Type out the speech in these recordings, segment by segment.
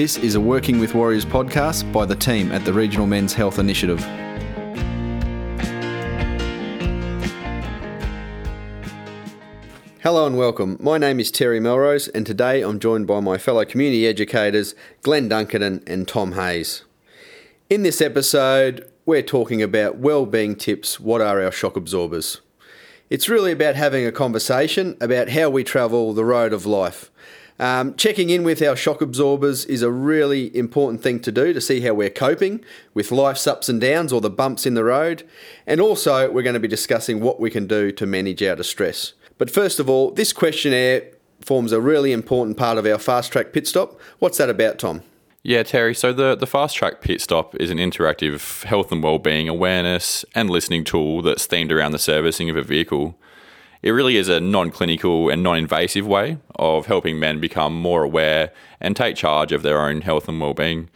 This is a Working with Warriors podcast by the team at the Regional Men's Health Initiative. Hello and welcome. My name is Terry Melrose, and today I'm joined by my fellow community educators, Glenn Duncan and Tom Hayes. In this episode, we're talking about well-being tips. What are our shock absorbers? It's really about having a conversation about how we travel the road of life. Um, checking in with our shock absorbers is a really important thing to do to see how we're coping with life's ups and downs or the bumps in the road. And also, we're going to be discussing what we can do to manage our distress. But first of all, this questionnaire forms a really important part of our fast track pit stop. What's that about, Tom? Yeah, Terry. So the, the Fast Track Pit Stop is an interactive health and wellbeing awareness and listening tool that's themed around the servicing of a vehicle. It really is a non clinical and non invasive way of helping men become more aware and take charge of their own health and well-being.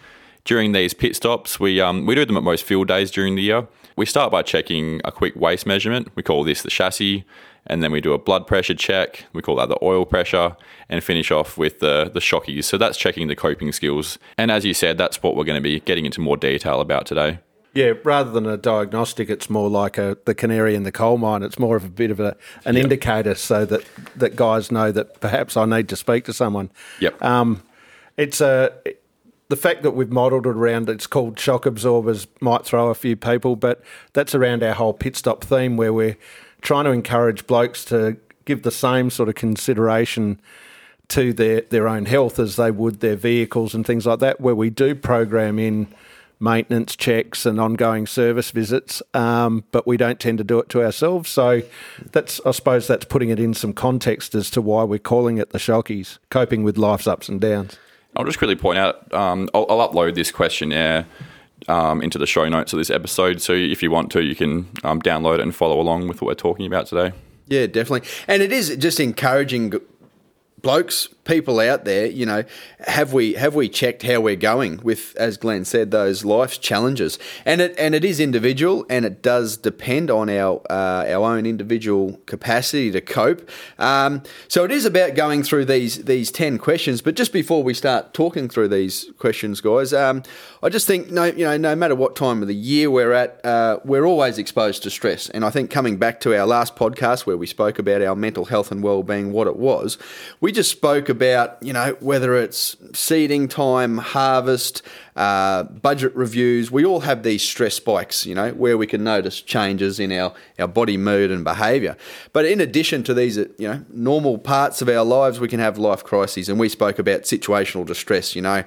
During these pit stops, we, um, we do them at most field days during the year. We start by checking a quick waist measurement. We call this the chassis and then we do a blood pressure check. We call that the oil pressure, and finish off with the the shockies. So that's checking the coping skills. And as you said, that's what we're going to be getting into more detail about today. Yeah, rather than a diagnostic, it's more like a the canary in the coal mine. It's more of a bit of a, an yep. indicator so that, that guys know that perhaps I need to speak to someone. Yep. Um, it's a the fact that we've modelled it around it's called shock absorbers might throw a few people, but that's around our whole pit stop theme where we're trying to encourage blokes to give the same sort of consideration to their, their own health as they would their vehicles and things like that, where we do program in maintenance checks and ongoing service visits, um, but we don't tend to do it to ourselves. So that's, I suppose, that's putting it in some context as to why we're calling it the shockies, coping with life's ups and downs. I'll just quickly point out, um, I'll, I'll, upload this questionnaire um, into the show notes of this episode. So if you want to, you can um, download it and follow along with what we're talking about today. Yeah, definitely. And it is just encouraging blokes, people out there, you know, have we have we checked how we're going with, as Glenn said, those life's challenges? And it and it is individual, and it does depend on our uh, our own individual capacity to cope. Um, so it is about going through these these ten questions. But just before we start talking through these questions, guys, um, I just think no, you know, no matter what time of the year we're at, uh, we're always exposed to stress. And I think coming back to our last podcast where we spoke about our mental health and well being, what it was, we just spoke about, you know, whether it's seeding time, harvest, uh, budget reviews, we all have these stress spikes, you know, where we can notice changes in our, our body mood and behaviour. But in addition to these, you know, normal parts of our lives, we can have life crises. And we spoke about situational distress, you know,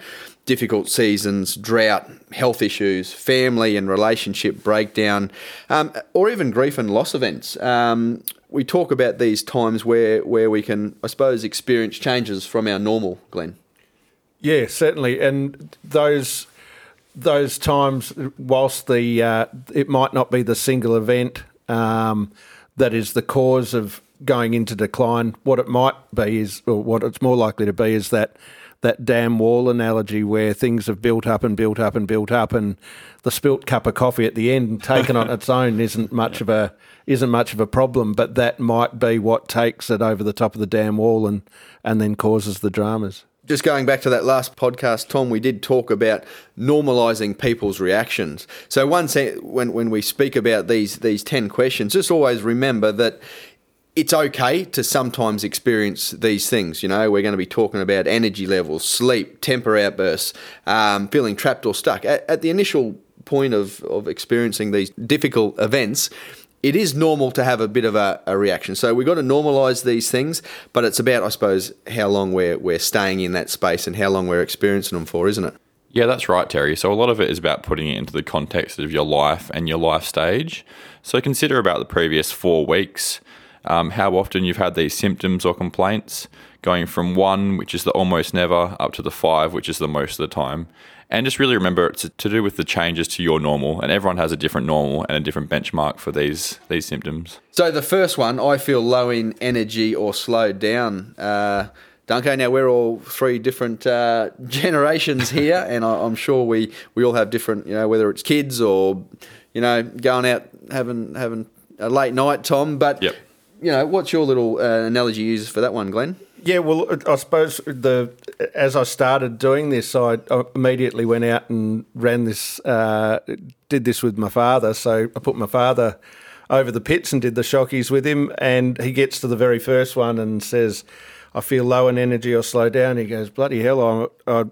difficult seasons, drought, health issues, family and relationship breakdown, um, or even grief and loss events. Um, we talk about these times where, where we can, I suppose, experience changes from our normal, Glenn. Yeah, certainly, and those those times, whilst the uh, it might not be the single event um, that is the cause of going into decline, what it might be is, or what it's more likely to be, is that that dam wall analogy where things have built up and built up and built up, and the spilt cup of coffee at the end, taken on its own, isn't much of a isn't much of a problem, but that might be what takes it over the top of the dam wall and and then causes the dramas just going back to that last podcast, Tom, we did talk about normalising people's reactions. So once when when we speak about these these ten questions, just always remember that it's okay to sometimes experience these things. You know, we're going to be talking about energy levels, sleep, temper outbursts, um, feeling trapped or stuck. At, at the initial point of, of experiencing these difficult events, it is normal to have a bit of a, a reaction. So we've got to normalise these things, but it's about, I suppose, how long we're, we're staying in that space and how long we're experiencing them for, isn't it? Yeah, that's right, Terry. So a lot of it is about putting it into the context of your life and your life stage. So consider about the previous four weeks, um, how often you've had these symptoms or complaints, going from one, which is the almost never, up to the five, which is the most of the time. And just really remember it's to do with the changes to your normal, and everyone has a different normal and a different benchmark for these these symptoms. So the first one, I feel low in energy or slowed down. Uh, Duncan, now we're all three different uh, generations here, and I, am sure we, we all have different, you know, whether it's kids or, you know, going out having having a late night, Tom. But yep. You know, what's your little uh, analogy you use for that one, Glenn? Yeah, well, I suppose the as I started doing this, I immediately went out and ran this, uh, did this with my father. So I put my father over the pits and did the shockies with him, and he gets to the very first one and says, "I feel low in energy or slow down." He goes, "Bloody hell, I'm I,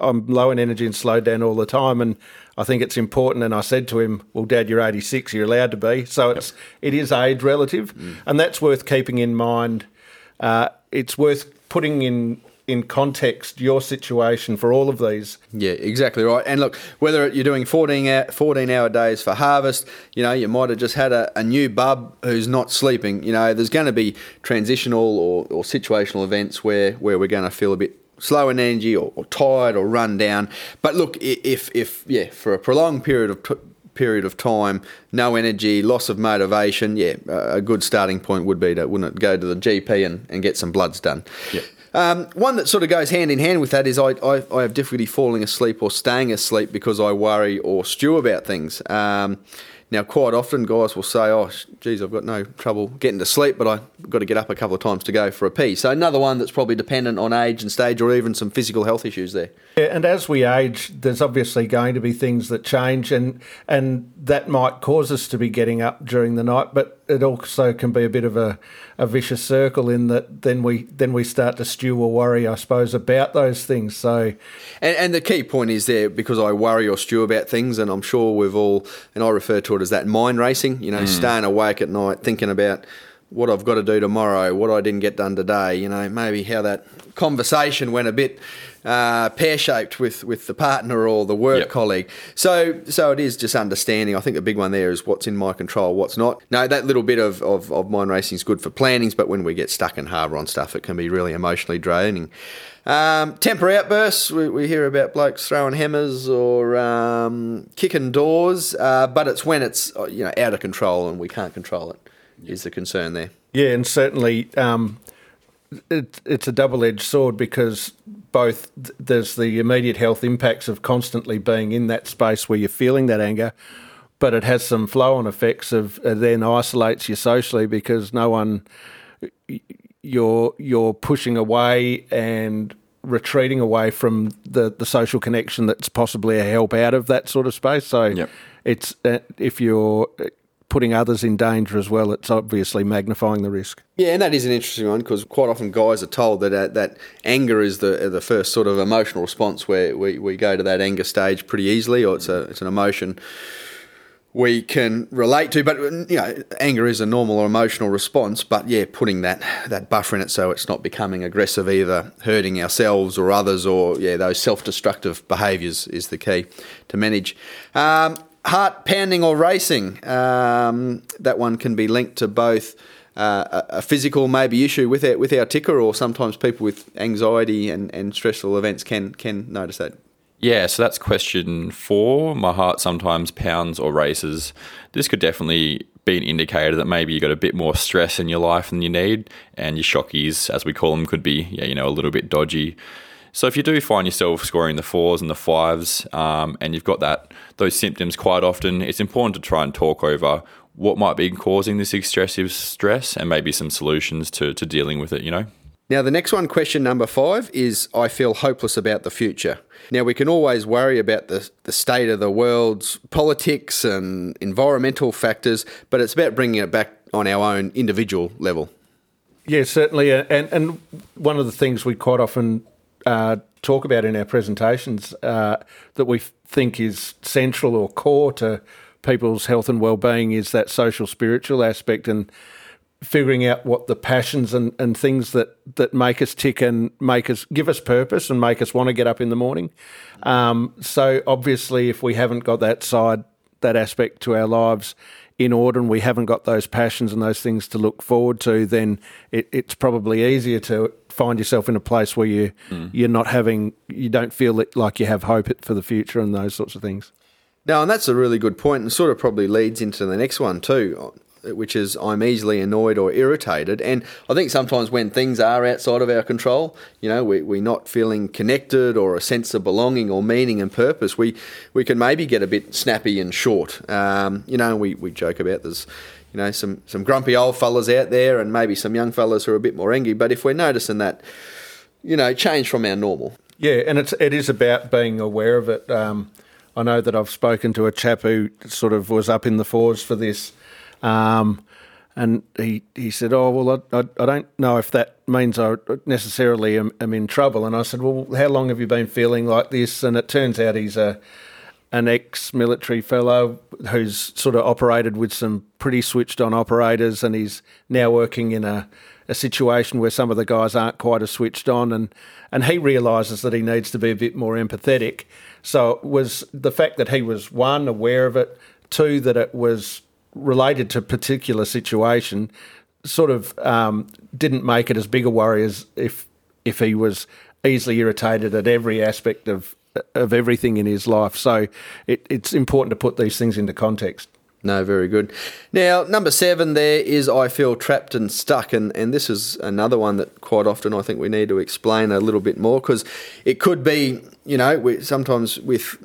I'm low in energy and slowed down all the time." And I think it's important. And I said to him, "Well, Dad, you're 86. You're allowed to be." So it's it is age relative, mm. and that's worth keeping in mind. Uh, it's worth putting in in context your situation for all of these. Yeah, exactly right. And look, whether you're doing 14 hour, 14 hour days for harvest, you know, you might have just had a, a new bub who's not sleeping. You know, there's going to be transitional or, or situational events where, where we're going to feel a bit slow in energy or, or, tired or run down. But look, if, if yeah, for a prolonged period of t- period of time, no energy, loss of motivation, yeah, a good starting point would be to, wouldn't it, go to the GP and, and get some bloods done. Yeah. Um, one that sort of goes hand in hand with that is I, I, I, have difficulty falling asleep or staying asleep because I worry or stew about things. Um, now, quite often, guys will say, "Oh, geez, I've got no trouble getting to sleep, but I've got to get up a couple of times to go for a pee." So another one that's probably dependent on age and stage, or even some physical health issues there. Yeah, and as we age, there's obviously going to be things that change, and and that might cause us to be getting up during the night, but it also can be a bit of a, a vicious circle in that then we then we start to stew or worry, I suppose, about those things. So, and, and the key point is there because I worry or stew about things, and I'm sure we've all, and I refer to it as that mind racing. You know, mm. staying awake at night thinking about what I've got to do tomorrow, what I didn't get done today. You know, maybe how that conversation went a bit uh, pear shaped with, with the partner or the work yep. colleague. So so it is just understanding. I think the big one there is what's in my control, what's not. No, that little bit of, of, of mind racing is good for plannings, but when we get stuck and harbour on stuff, it can be really emotionally draining. Um, temper outbursts, we, we, hear about blokes throwing hammers or um, kicking doors, uh, but it's when it's uh, you know out of control and we can't control it. Is the concern there? Yeah, and certainly um, it, it's a double edged sword because both there's the immediate health impacts of constantly being in that space where you're feeling that anger, but it has some flow on effects of uh, then isolates you socially because no one you're you're pushing away and retreating away from the, the social connection that's possibly a help out of that sort of space. So yep. it's uh, if you're putting others in danger as well, it's obviously magnifying the risk. Yeah, and that is an interesting one because quite often guys are told that uh, that anger is the the first sort of emotional response where we, we go to that anger stage pretty easily, or it's a it's an emotion we can relate to. But you know, anger is a normal or emotional response. But yeah, putting that that buffer in it so it's not becoming aggressive, either hurting ourselves or others, or yeah, those self destructive behaviours is the key to manage. Um, heart pounding or racing. Um, that one can be linked to both uh, a physical maybe issue with our, with our ticker, or sometimes people with anxiety and, and stressful events can can notice that. Yeah, so that's question four. My heart sometimes pounds or races. This could definitely be an indicator that maybe you got a bit more stress in your life than you need, and your shockies, as we call them, could be yeah, you know, a little bit dodgy. So if you do find yourself scoring the fours and the fives, um, and you've got that those symptoms quite often, it's important to try and talk over what might be causing this excessive stress and maybe some solutions to, to dealing with it. You know. Now, the next one, question number five, is I feel hopeless about the future. Now, we can always worry about the, the state of the world's politics and environmental factors, but it's about bringing it back on our own individual level. Yeah, certainly. And, and one of the things we quite often uh, talk about in our presentations uh, that we think is central or core to people's health and well-being is that social spiritual aspect and figuring out what the passions and, and things that, that make us tick and make us give us purpose and make us want to get up in the morning. Um, so obviously, if we haven't got that side, that aspect to our lives in order, and we haven't got those passions and those things to look forward to, then it, it's probably easier to find yourself in a place where you mm. you're not having you don't feel like you have hope for the future and those sorts of things. No, and that's a really good point, and sort of probably leads into the next one too. which is I'm easily annoyed or irritated. And I think sometimes when things are outside of our control, you know, we, we're not feeling connected or a sense of belonging or meaning and purpose, we, we can maybe get a bit snappy and short. Um, you know, we, we joke about there's, you know, some, some grumpy old fellas out there and maybe some young fellas who are a bit more angry. But if we're noticing that, you know, change from our normal. Yeah, and it's it is about being aware of it. Um, I know that I've spoken to a chap who sort of was up in the fours for this, um, and he he said, "Oh well, I, I, I, don't know if that means I necessarily am, am, in trouble." And I said, "Well, how long have you been feeling like this?" And it turns out he's a an ex-military fellow who's sort of operated with some pretty switched-on operators, and he's now working in a a situation where some of the guys aren't quite as switched on, and and he realises that he needs to be a bit more empathetic. So was the fact that he was one aware of it, two that it was related to particular situation, sort of um, didn't make it as big a worry as if if he was easily irritated at every aspect of of everything in his life. So it, it's important to put these things into context. No, very good. Now, number seven there is I feel trapped and stuck. And, and this is another one that quite often I think we need to explain a little bit more because it could be, you know, we, sometimes with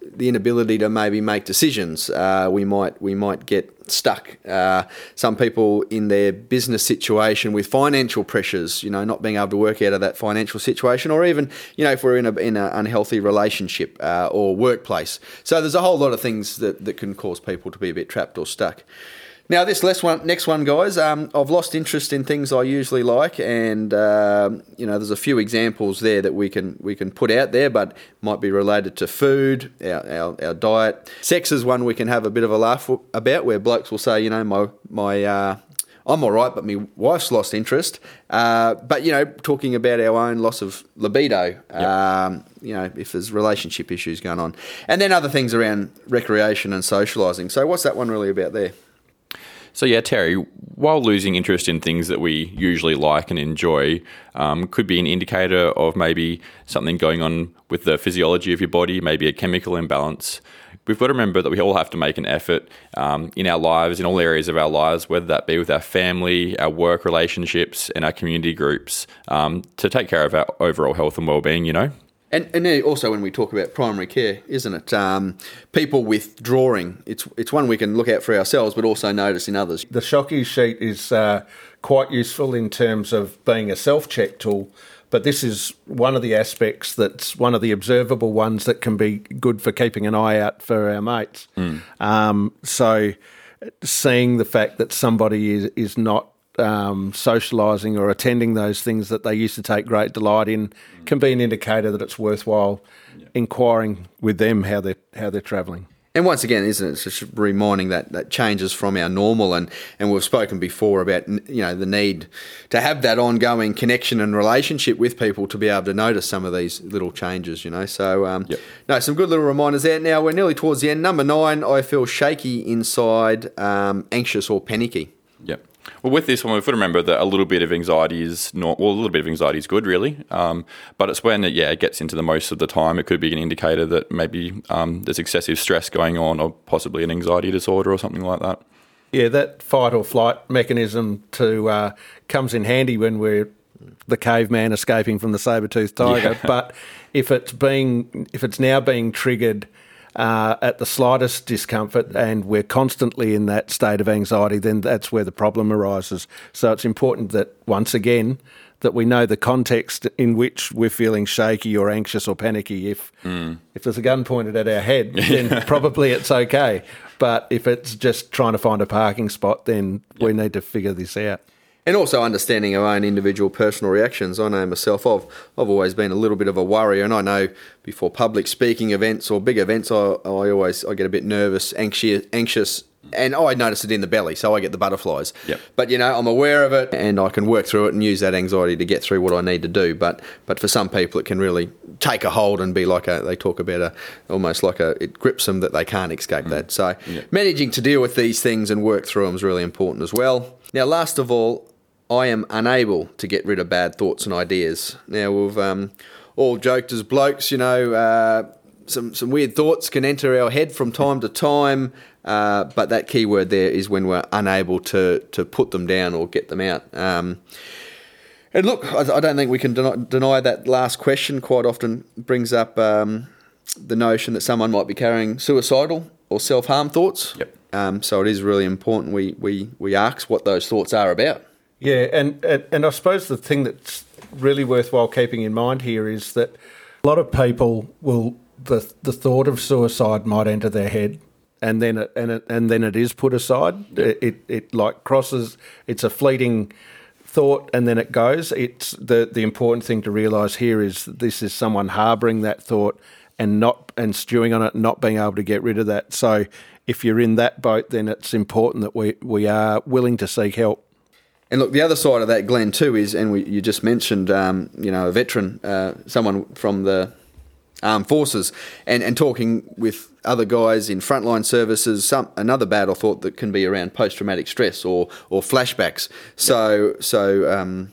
the inability to maybe make decisions, uh, we might we might get stuck. Uh, some people in their business situation with financial pressures, you know, not being able to work out of that financial situation, or even, you know, if we're in a in an unhealthy relationship uh, or workplace. So there's a whole lot of things that, that can cause people to be a bit trapped or stuck. Now, this next one, next one, guys. Um, I've lost interest in things I usually like, and uh, you know, there's a few examples there that we can we can put out there, but might be related to food, our, our, our diet. Sex is one we can have a bit of a laugh about, where blokes will say, you know, my my uh, I'm all right, but my wife's lost interest. Uh, but you know, talking about our own loss of libido, yep. um, you know, if there's relationship issues going on, and then other things around recreation and socialising. So, what's that one really about there? So, yeah, Terry, while losing interest in things that we usually like and enjoy um, could be an indicator of maybe something going on with the physiology of your body, maybe a chemical imbalance. We've got to remember that we all have to make an effort um, in our lives, in all areas of our lives, whether that be with our family, our work relationships, and our community groups, um, to take care of our overall health and well-being. You know. And, and also when we talk about primary care, isn't it? Um, people withdrawing, it's it's one we can look at for ourselves, but also notice in others. The Shocky sheet is uh, quite useful in terms of being a self-check tool, but this is one of the aspects that's one of the observable ones that can be good for keeping an eye out for our mates. Mm. Um, so seeing the fact that somebody is, is not um, socialising or attending those things that they used to take great delight in can be an indicator that it's worthwhile yeah. inquiring with them how they're how they're travelling. And once again, isn't it? It's just reminding that that changes from our normal, and, and we've spoken before about you know the need to have that ongoing connection and relationship with people to be able to notice some of these little changes. You know, so um, yep. no, some good little reminders there. Now we're nearly towards the end. Number nine, I feel shaky inside, um, anxious or panicky. Yep. Well, with this one, we've got to remember that a little bit of anxiety is not well. A little bit of anxiety is good, really, um, but it's when it, yeah it gets into the most of the time. It could be an indicator that maybe um, there's excessive stress going on, or possibly an anxiety disorder or something like that. Yeah, that fight or flight mechanism to uh, comes in handy when we're the caveman escaping from the saber toothed tiger. Yeah. But if it's being if it's now being triggered uh, at the slightest discomfort and we're constantly in that state of anxiety, then that's where the problem arises. So it's important that, once again, that we know the context in which we're feeling shaky or anxious or panicky. If mm. if there's a gun pointed at our head, then probably it's okay. But if it's just trying to find a parking spot, then yep. we need to figure this out and also understanding our own individual personal reactions. I know myself, I've, I've always been a little bit of a worrier, and I know before public speaking events or big events, I, I always I get a bit nervous, anxious, anxious and I notice it in the belly, so I get the butterflies. Yep. But you know, I'm aware of it, and I can work through it and use that anxiety to get through what I need to do. But but for some people, it can really take a hold and be like a. They talk about a almost like a. It grips them that they can't escape mm. that. So yep. managing to deal with these things and work through them is really important as well. Now, last of all, I am unable to get rid of bad thoughts and ideas. Now, we've um, all joked as blokes, you know, uh, some some weird thoughts can enter our head from time to time. Uh, but that key word there is when we're unable to to put them down or get them out. Um, and look, I, I, don't think we can deny, deny, that last question. Quite often brings up um, the notion that someone might be carrying suicidal or self harm thoughts. Yep. Um, so it is really important we, we, we ask what those thoughts are about. Yeah, and, and, and I suppose the thing that's really worthwhile keeping in mind here is that a lot of people will the the thought of suicide might enter their head and then it, and it, and then it is put aside. It, it, it like crosses. It's a fleeting thought, and then it goes. It's the the important thing to realise here is this is someone harbouring that thought and not and stewing on it, not being able to get rid of that. So if you're in that boat, then it's important that we we are willing to seek help. And look, the other side of that, Glenn, too, is, and we, you just mentioned, um, you know, a veteran, uh, someone from the armed forces, and, and talking with other guys in frontline services. Some another battle thought that can be around post traumatic stress or or flashbacks. So yep. so. Um,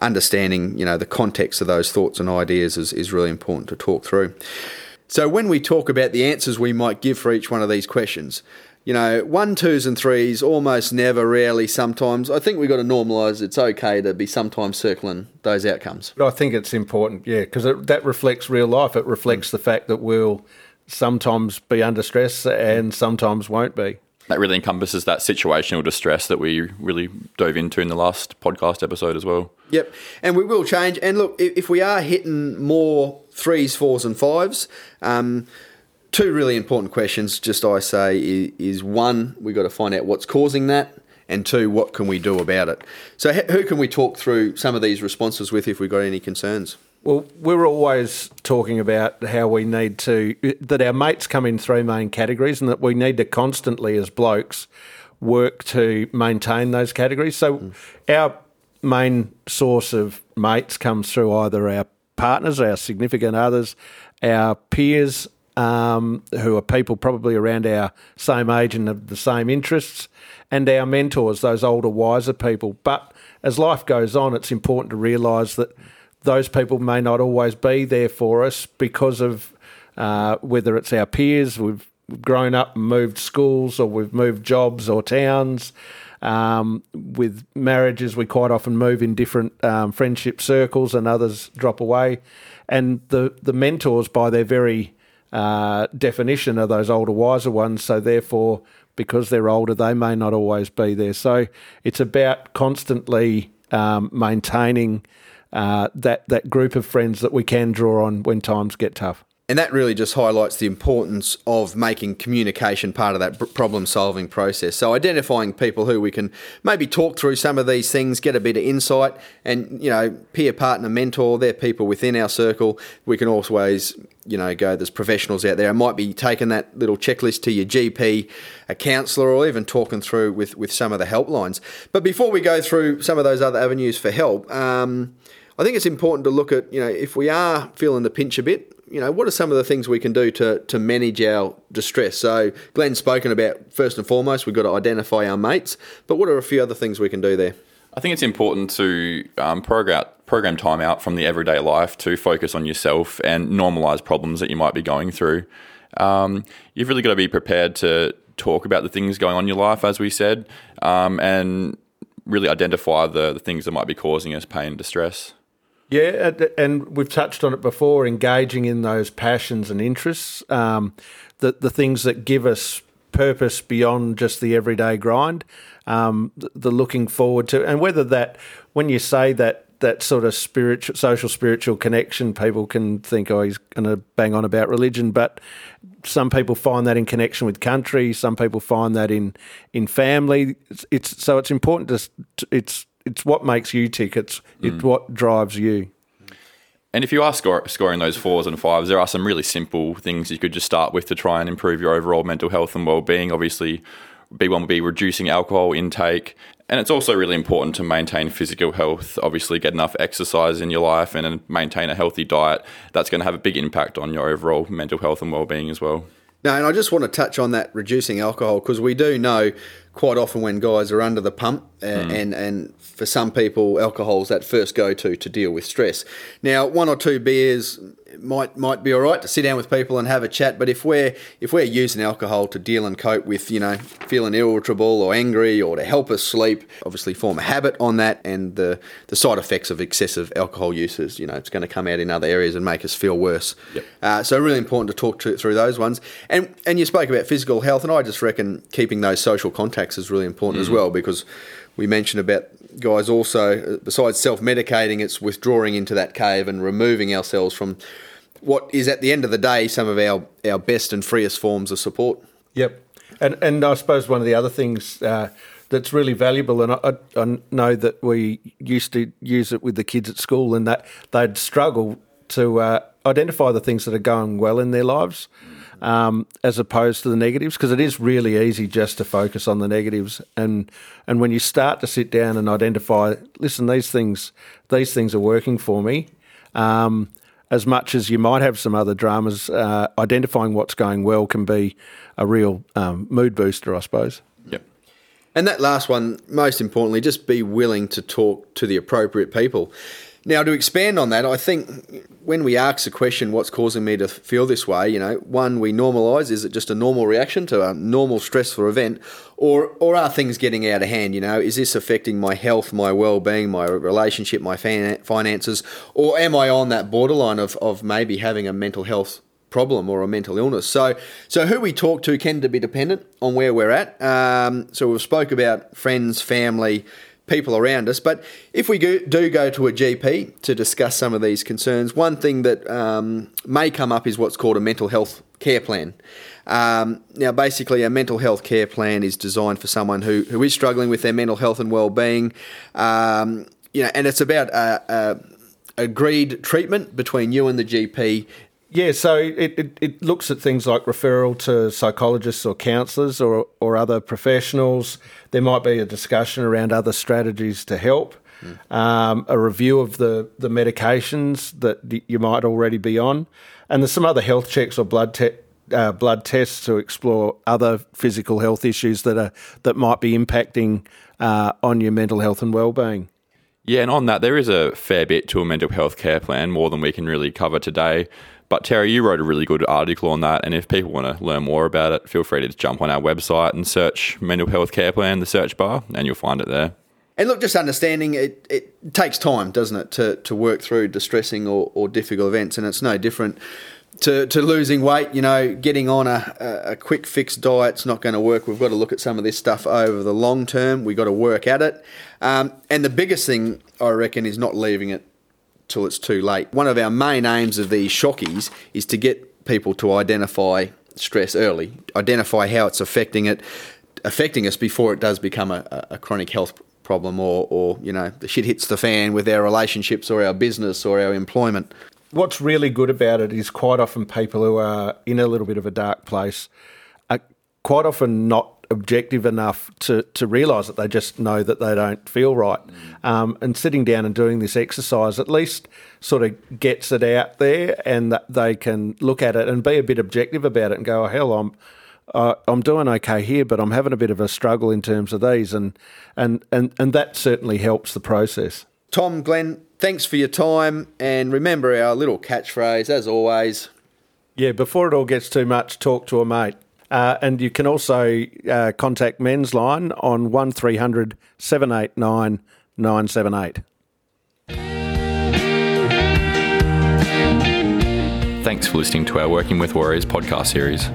understanding, you know, the context of those thoughts and ideas is, is really important to talk through. So when we talk about the answers we might give for each one of these questions, you know, one, twos, and threes almost never, rarely, sometimes. I think we've got to normalise it's okay to be sometimes circling those outcomes. I think it's important, yeah, because that reflects real life. It reflects mm. the fact that we'll sometimes be under stress and sometimes won't be. That really encompasses that situational distress that we really dove into in the last podcast episode as well. Yep, and we will change. And look, if we are hitting more threes, fours, and fives, um, two really important questions, just I say, is, is one, we've got to find out what's causing that, and two, what can we do about it? So, who can we talk through some of these responses with if we've got any concerns? Well, we're always talking about how we need to, that our mates come in three main categories and that we need to constantly, as blokes, work to maintain those categories. So, mm. our main source of mates comes through either our partners, our significant others, our peers, um, who are people probably around our same age and the same interests, and our mentors, those older, wiser people. But as life goes on, it's important to realise that those people may not always be there for us because of uh, whether it's our peers, we've grown up and moved schools, or we've moved jobs or towns. Um, with marriages, we quite often move in different um, friendship circles, and others drop away. And the the mentors, by their very uh, definition of those older, wiser ones. So therefore, because they're older, they may not always be there. So it's about constantly um, maintaining uh, that that group of friends that we can draw on when times get tough. And that really just highlights the importance of making communication part of that problem solving process. So identifying people who we can maybe talk through some of these things, get a bit of insight, and you know, peer partner, mentor, they're people within our circle. We can always, you know, go. There's professionals out there. I might be taking that little checklist to your GP, a counsellor, or even talking through with with some of the helplines. But before we go through some of those other avenues for help. Um, I think it's important to look at, you know, if we are feeling the pinch a bit, you know, what are some of the things we can do to, to manage our distress? So, Glenn's spoken about first and foremost, we've got to identify our mates, but what are a few other things we can do there? I think it's important to um, program, program time out from the everyday life to focus on yourself and normalize problems that you might be going through. Um, you've really got to be prepared to talk about the things going on in your life, as we said, um, and really identify the, the things that might be causing us pain and distress. Yeah, and we've touched on it before. Engaging in those passions and interests, um, the the things that give us purpose beyond just the everyday grind, um, the, the, looking forward to, and whether that when you say that that sort of spiritual, social, spiritual connection, people can think, oh, he's going to bang on about religion, but some people find that in connection with country. Some people find that in in family. It's, it's so it's important to it's it's what makes you tick. It's mm. it's what drives you. And if you are score, scoring those fours and fives, there are some really simple things you could just start with to try and improve your overall mental health and well-being. Obviously, B1 would be reducing alcohol intake. And it's also really important to maintain physical health. Obviously, get enough exercise in your life and maintain a healthy diet. That's going to have a big impact on your overall mental health and well-being as well. No, and I just want to touch on that reducing alcohol because we do know quite often when guys are under the pump, uh, mm. and and for some people, alcohol is that first go to to deal with stress. Now, one or two beers might might be all right to sit down with people and have a chat. But if we're if we're using alcohol to deal and cope with you know feeling irritable or angry or to help us sleep, obviously form a habit on that, and the the side effects of excessive alcohol use is you know it's going to come out in other areas and make us feel worse. Yep. Uh, so really important to talk to, through those ones. And and you spoke about physical health, and I just reckon keeping those social contacts is really important as well because we mentioned about guys also, uh, besides self medicating, it's withdrawing into that cave and removing ourselves from what is at the end of the day some of our, our best and freest forms of support. Yep. And and I suppose one of the other things uh, that's really valuable, and I, I know that we used to use it with the kids at school, and that they'd struggle to uh, identify the things that are going well in their lives. Um, as opposed to the negatives, because it is really easy just to focus on the negatives, and and when you start to sit down and identify, listen, these things, these things are working for me. Um, as much as you might have some other dramas, uh, identifying what's going well can be a real um, mood booster, I suppose. Yep. And that last one, most importantly, just be willing to talk to the appropriate people. Now, to expand on that, I think when we ask the question, what's causing me to feel this way, you know, one, we normalise, is it just a normal reaction to a normal stressful event? Or, or are things getting out of hand? You know, is this affecting my health, my well being, my relationship, my finances? Or am I on that borderline of, of maybe having a mental health problem or a mental illness. So, so who we talk to can to be dependent on where we're at. Um, so we've spoke about friends, family, people around us. But if we do go to a GP to discuss some of these concerns, one thing that um, may come up is what's called a mental health care plan. Um, now, basically, a mental health care plan is designed for someone who, who is struggling with their mental health and well-being. Um, you know, and it's about a, a agreed treatment between you and the GP yeah, so it, it, it, looks at things like referral to psychologists or counsellors or, or other professionals. There might be a discussion around other strategies to help, mm. um, a review of the, the medications that you might already be on, and there's some other health checks or blood te- uh, blood tests to explore other physical health issues that are that might be impacting uh, on your mental health and well-being. Yeah, and on that, there is a fair bit to a mental health care plan, more than we can really cover today. But Terry, you wrote a really good article on that, and if people want to learn more about it, feel free to jump on our website and search mental health care plan, the search bar, and you'll find it there. And look, just understanding it, it takes time, doesn't it, to, to work through distressing or, or difficult events, and it's no different to, to losing weight. You know, getting on a, a quick fix diet's not going to work. We've got to look at some of this stuff over the long term. We've got to work at it. Um, and the biggest thing, I reckon, is not leaving it till it's too late. One of our main aims of these shockies is to get people to identify stress early, identify how it's affecting it, affecting us before it does become a, a chronic health problem or, or, you know, the shit hits the fan with our relationships or our business or our employment. What's really good about it is quite often people who are in a little bit of a dark place are quite often not objective enough to, to realise that they just know that they don't feel right. Um, and sitting down and doing this exercise at least sort of gets it out there and that they can look at it and be a bit objective about it and go, oh, hell, I'm. Uh, I'm doing okay here, but I'm having a bit of a struggle in terms of these, and and and and that certainly helps the process. Tom, Glenn, thanks for your time, and remember our little catchphrase as always. Yeah, before it all gets too much, talk to a mate. Uh, and you can also uh, contact Men's Line on 1300 789 978. Thanks for listening to our Working with Warriors podcast series.